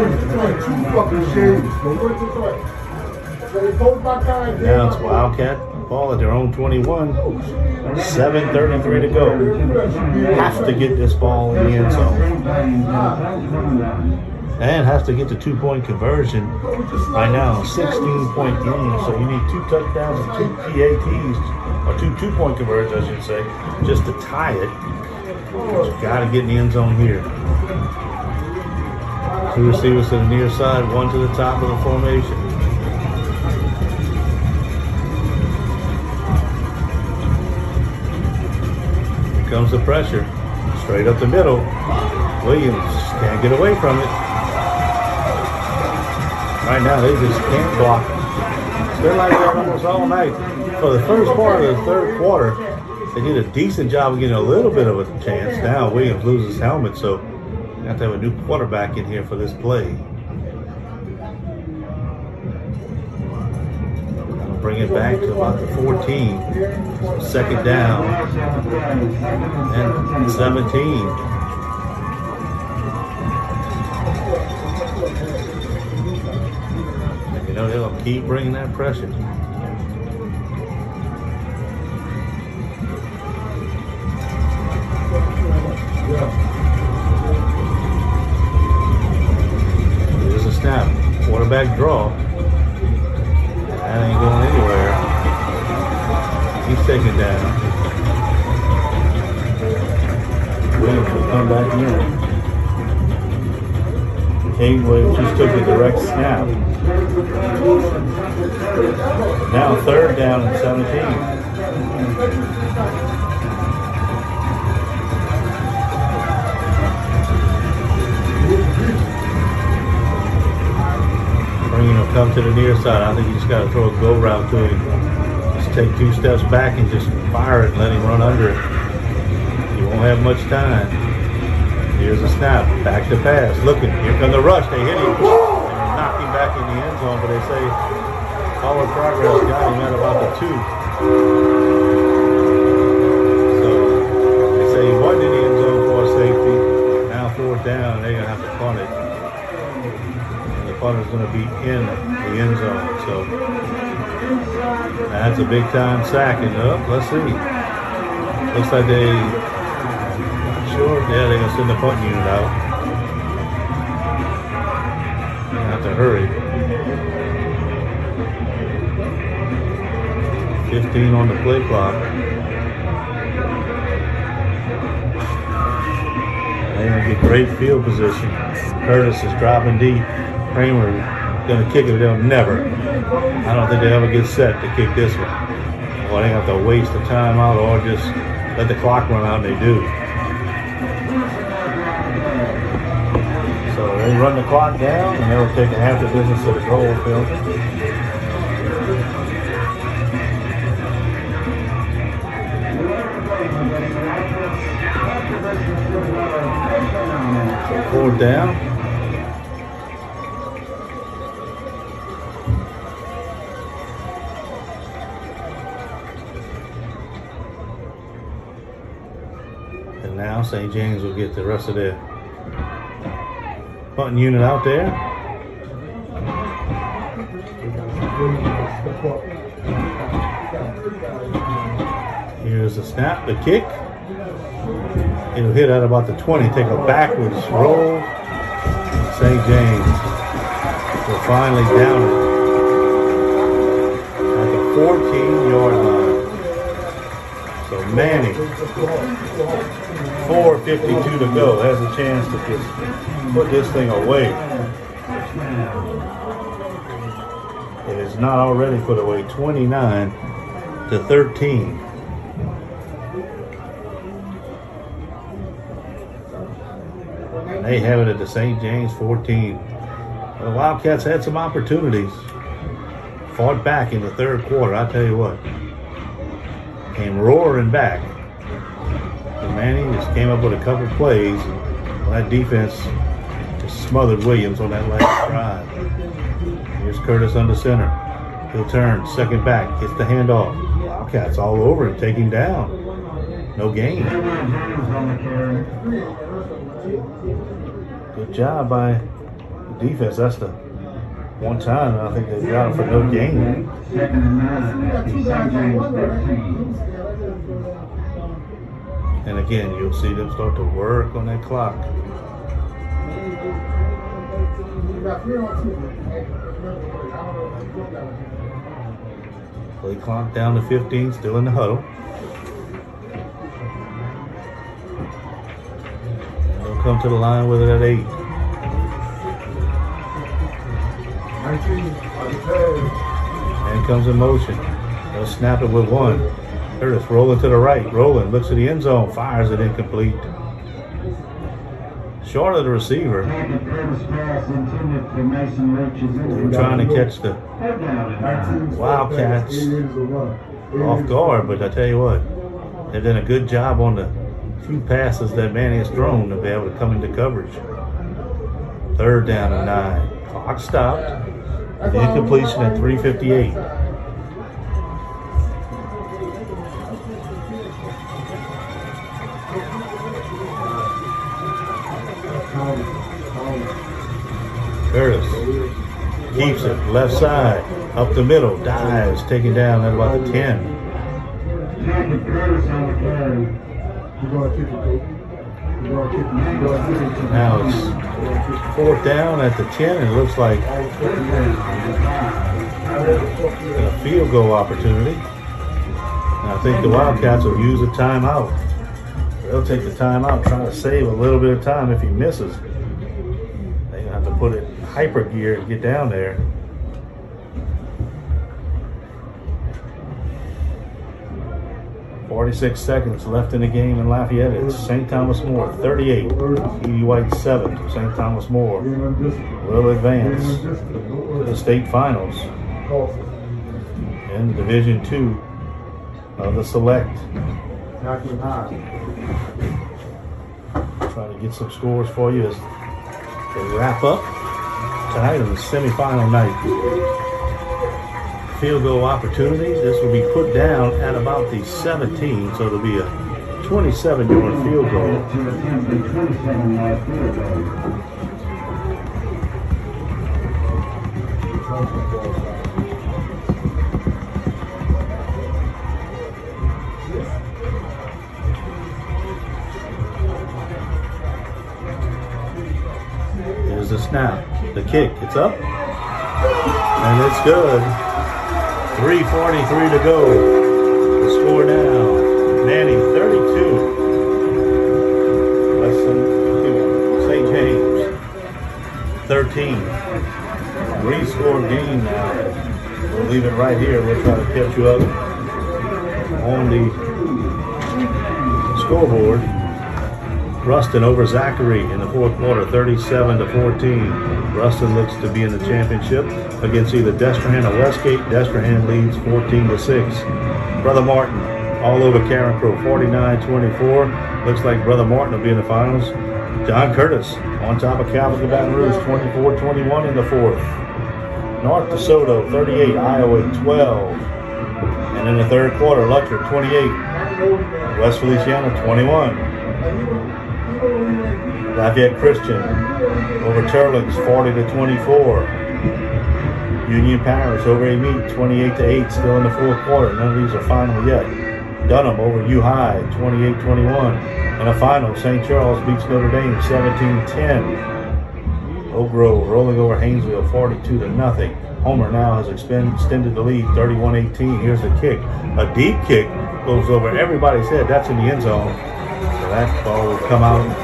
Now it's Wildcat ball at their own 21. 7.33 to go. Have to get this ball in the end zone. And has to get the two point conversion right now. 16 point game. So you need two touchdowns and two PATs, or two two point conversions, I should say, just to tie it. But you got to get in the end zone here. Two receivers to the near side, one to the top of the formation. Here comes the pressure. Straight up the middle. Williams can't get away from it. Right now, they just can't block. It's been like that almost all night. For the first part of the third quarter, they did a decent job of getting a little bit of a chance. Now Williams loses his helmet, so you have to have a new quarterback in here for this play. That'll bring it back to about the 14. Second down and 17. Keep bringing that pressure. Here's a snap. Quarterback draw. That ain't going anywhere. He's taken down. Williams will come back in. Williams just took a direct snap. Now third down and 17. Bringing him come to the near side. I think you just got to throw a go route to him. Just take two steps back and just fire it and let him run under it. You won't have much time. Here's a snap. Back to pass. Looking. Here come the rush. They hit him. And they knock him back in the end zone, but they say forward progress got him at about the two. So they say he wasn't in the end zone for safety. Now fourth down, they're gonna have to punt it. And the punter's gonna be in the end zone. So that's a big time sack. And up, let's see. Looks like they sure. Yeah, they're gonna send the punt unit out. Have to hurry. 15 on the play clock. They're get great field position. Curtis is dropping deep. Kramer gonna kick it. They'll never. I don't think they ever get set to kick this one. Or they have to waste the time out, or just let the clock run out. And they do. So they run the clock down and they'll take half the business to the goal field. James will get the rest of their punting unit out there. Here's the snap, the kick. It'll hit at about the 20, take a backwards roll. St. James will finally down it at the 14 yard line. So Many, 4.52 to go, has a chance to just put this thing away. It is not already put away, 29 to 13. They have it at the St. James 14. The Wildcats had some opportunities. Fought back in the third quarter, I tell you what. Came roaring back. Many just came up with a couple plays. That defense just smothered Williams on that last drive. Here's Curtis under center. He'll turn, second back, gets the handoff. Wildcats all over him, take him down. No gain. Good job by the defense. That's the one time I think they got him for no gain. And nine. St. James 13. And again, you'll see them start to work on that clock. Play clock down to 15, still in the huddle. They'll come to the line with it at eight. And comes in motion. They'll snap it with one. Curtis rolling to the right. Rolling, looks at the end zone, fires it incomplete. Short of the receiver. Trying to catch the. Wildcats off guard, but I tell you what, they've done a good job on the few passes that Many has thrown to be able to come into coverage. Third down and nine. Clock stopped. Incompletion at 358. It, left side, up the middle, dives, taken down at about the 10. Jacob Curtis on the carry. You're gonna kick it, coach. You're gonna kick it. You're gonna kick it. Now it's fourth down at the 10, and it looks like a field goal opportunity. And I think the Wildcats will use a timeout. They'll take the timeout, try to save a little bit of time if he misses. Gonna have to put it hyper gear and get down there. Forty-six seconds left in the game in Lafayette. It's St. Thomas More, thirty-eight. E.D. White seven. St. Thomas More will advance to the state finals in Division Two of the Select. Trying to get some scores for you as they wrap up tonight on the semifinal night. Field goal opportunity. This will be put down at about the 17, so it'll be a 27 yard field goal. To attempt a 27 yard field goal. Here's the snap. The kick. It's up. And it's good. 3.43 to go. The score now. Many 32. Weston St. James 13. Three score game now. We'll leave it right here. We'll try to catch you up on the scoreboard. Ruston over Zachary in the fourth quarter, 37 to 14. Ruston looks to be in the championship against either Destrehan or Westgate. Destrehan leads 14 to 6. Brother Martin all over Carencro, 49-24. Looks like Brother Martin will be in the finals. John Curtis on top of Catholic Baton Rouge, 24-21 in the fourth. North DeSoto, 38, Iowa 12. And in the third quarter, Lutcher 28, West Feliciana 21. Lafayette Christian over Teurlings 40 to 24. Union Parish over A meet 28 to 8, still in the fourth quarter. None of these are final yet. Dunham over U High 28 21. And a final, St. Charles beats Notre Dame 17 10. Oak Grove rolling over Haynesville 42 to nothing. Homer now has extended the lead 31 18. Here's the kick. A deep kick goes over everybody's head. That's in the end zone. So that ball will come out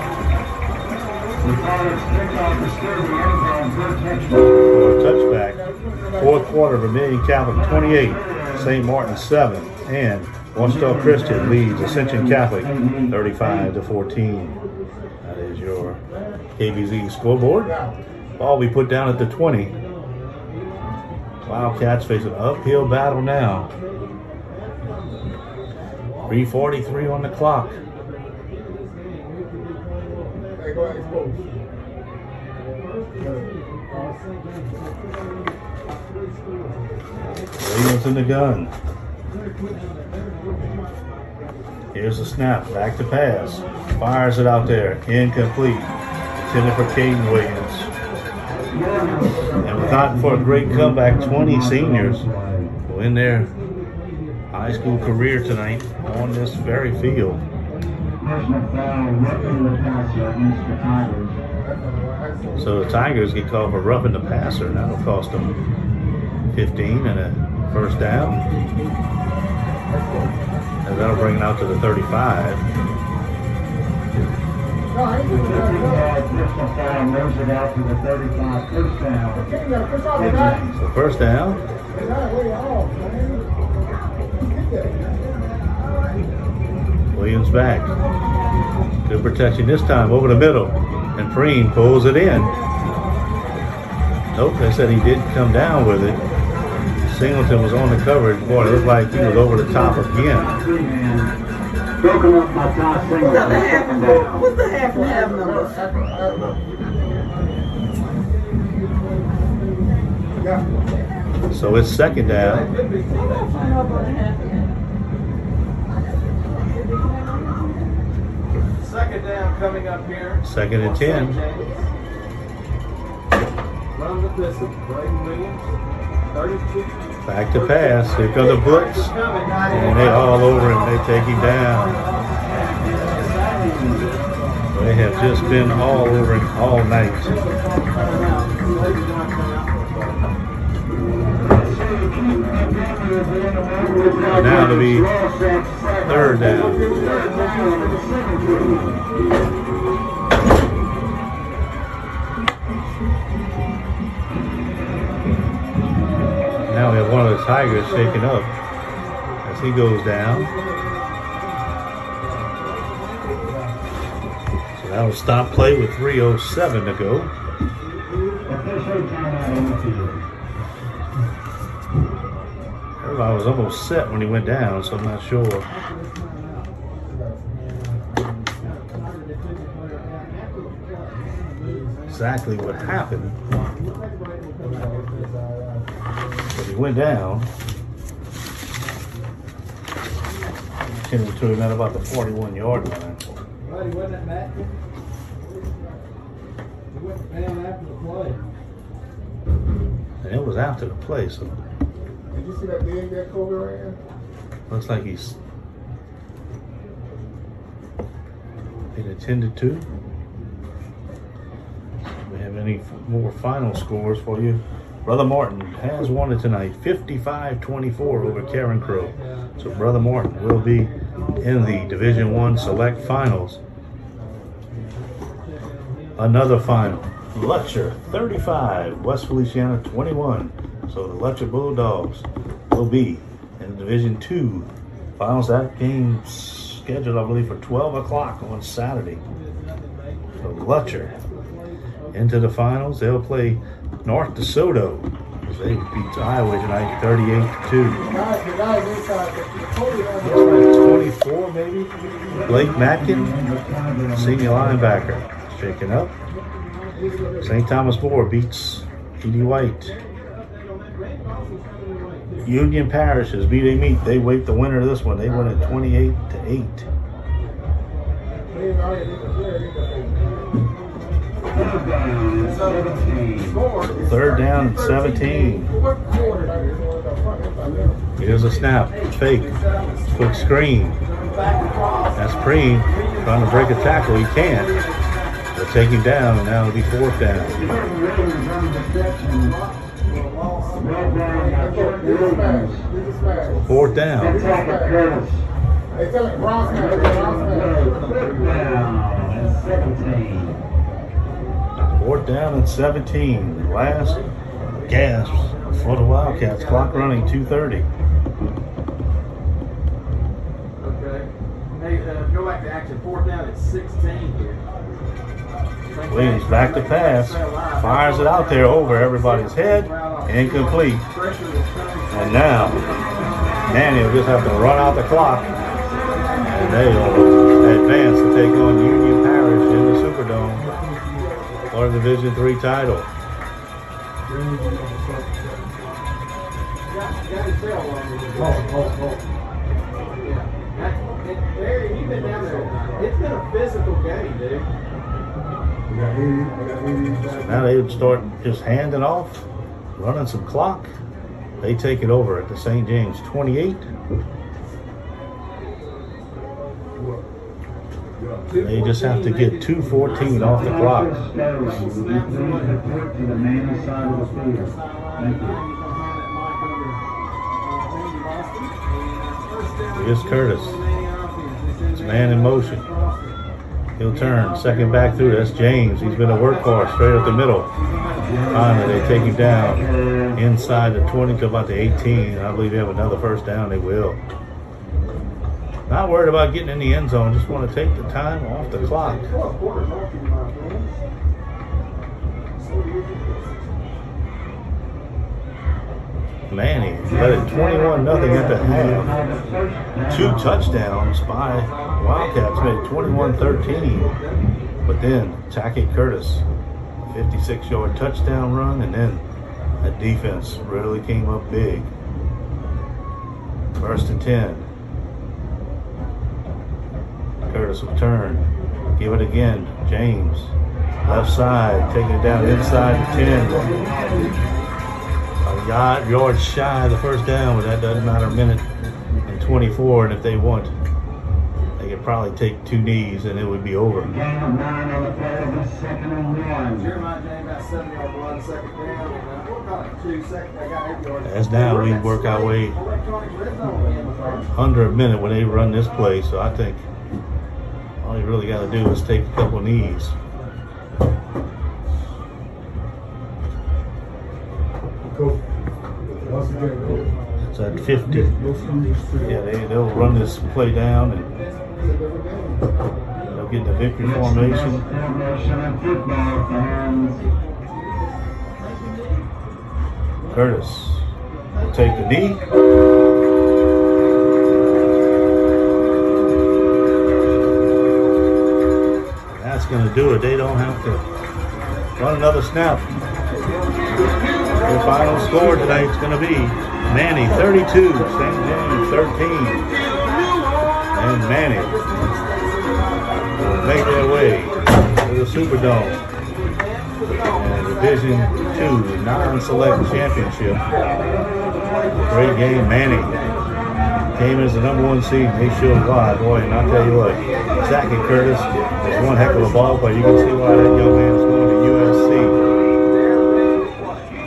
for touchback. Fourth quarter, Vermilion Catholic 28, St. Martin 7, and Ouachita Christian leads Ascension Catholic 35 to 14. That is your KBZ scoreboard. Ball we put down at the 20. Wildcats face an uphill battle now. 343 on the clock. Hey, go ahead, expose. Williams in the gun. Here's the snap. Back to pass. Fires it out there. Incomplete. Intended for Caden Williams. And not for a great comeback, 20 seniors will end their high school career tonight on this very field. Personal foul, roughing the passer against the Tigers. So the Tigers get called for roughing the passer, and that'll cost them 15 and a first down. And that'll bring it out to the 35. No, The doing 50-yard personal foul moves it out to the 35 first down. You gotta push off the. So first down. Williams back. Good protection this time over the middle. And Preen pulls it in. Nope, they said he did come down with it. Singleton was on the coverage. Boy, it looked like he was over the top again. Three man. Broken up by Todd Singleton. Second down. What's the half and half number? So it's second down. Second down coming up here. Second and 10. Run the pistol. Braden Williams. 32. Back to pass. Here come the blitz. And they all over him. They take him down. They have just been all over him all night. Now to be third down. Now we have one of the Tigers shaken up as he goes down. So that will stop play with 3.07 to go. Everybody was almost set when he went down, so I'm not sure. Exactly what happened. But he went down. Tended to him at about the 41 yard line. Buddy, wasn't that Matt? He went down after the play. And it was after the play, so Did you see that dig that Kobe ran? looks like he's been attended to. We have any more final scores for you? Brother Martin has won it tonight, 55-24 over Carencro. So Brother Martin will be in the Division One Select Finals. Another final. Lutcher 35, West Feliciana 21. So the Lutcher Bulldogs will be in Division Two finals. That game scheduled, I believe, for 12 o'clock on Saturday. So Lutcher into the finals. They'll play North DeSoto. They beat Iowa tonight 38 to 2. Guys, the guys inside, the the Kobe ran Looks like 24 maybe. Blake Matkin, senior linebacker, shaking up. St. Thomas More beats E.D. White. Union Parish is beating meet. They wait the winner of this one. They win it 28 to 8. Third down 17. Third down and 17. Here's a snap. Fake. Quick screen. That's Preen trying to break a tackle. He can't. They'll take him down, and now it'll be fourth down. Williams on the reception. Well done by Chuck Williams. Fourth down. They tell it Bronx man, Bronx man. Third down and 17. Fourth down and 17. Last gasp for the Wildcats. Clock running 230. Okay. Hey, uh, go back to action. Fourth down at 16 here. Williams back to pass. Fires it out there over everybody's head. Incomplete. And now, Many will just have to run out the clock. And they will advance to take on Union Parish in the Superdome for the Division Three title. Been down there. It's been a physical game. Now they would start just handing off, running some clock. They take it over at the St. James 28. They just have to get 214 off the clock. Here's Curtis. It's man in motion. He'll turn, second back through. That's James. He's been a workhorse straight up the middle. Finally, they take him down inside the 20 to about the 18. I believe they have another first down. They will. Not worried about getting in the end zone. Just want to take the time off the clock. Many led it 21 nothing at the half. Two touchdowns by Wildcats made it 21-13. But then Tackett Curtis, 56-yard touchdown run, and then that defense really came up big. First and 10. Curtis will turn. Give it again. James. Left side, taking it down inside the 10. A yard, yard shy of the first down, but that doesn't matter. A minute and 24, and if they want, they could probably take two knees and it would be over. Gain of nine on the play of the second and one. Jeremiah James got seven second down, and uh, we're about two second, I got eight yards. As now we work our way Electronic red zone in the first. under a minute when they run this play, so I think all you really got to do is take a couple knees. Coach, once. It's at 50. Yeah, they, they'll run this play down and they'll get the victory formation. Curtis will take the knee. That's going to do it. They don't have to run another snap. The final score tonight is going to be Many 32, St. James 13. And Many will make their way to the Superdome Division Two non-select championship. Great game, Many came as the number one seed nationwide. Boy, and I'll tell you what, Tackett Curtis is one heck of a ball player. You can see why that young man is going to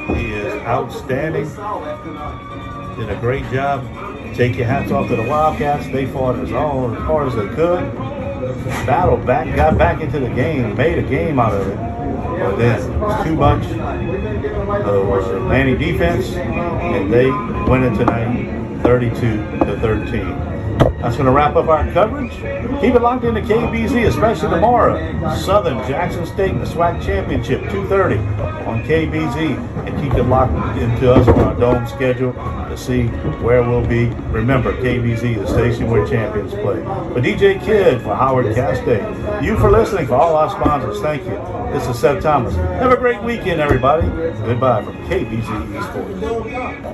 USC. He is outstanding. Did a great job. Take your hats off to the Wildcats. They fought as as hard as they could. Battled back, got back into the game, made a game out of it. But then too much of uh, Many defense, and they win it tonight, 32 to 13. That's going to wrap up our coverage. Keep it locked into KBZ, especially tomorrow. Southern Jackson State the SWAC Championship, 2:30 on KBZ, and keep it locked into us on our dome schedule to see where we'll be. Remember, KBZ, the station where champions play. For DJ Kidd, for Howard Castay, you for listening, for all our sponsors, thank you. This is Seth Thomas. Have a great weekend, everybody. Goodbye from KBZ Esports.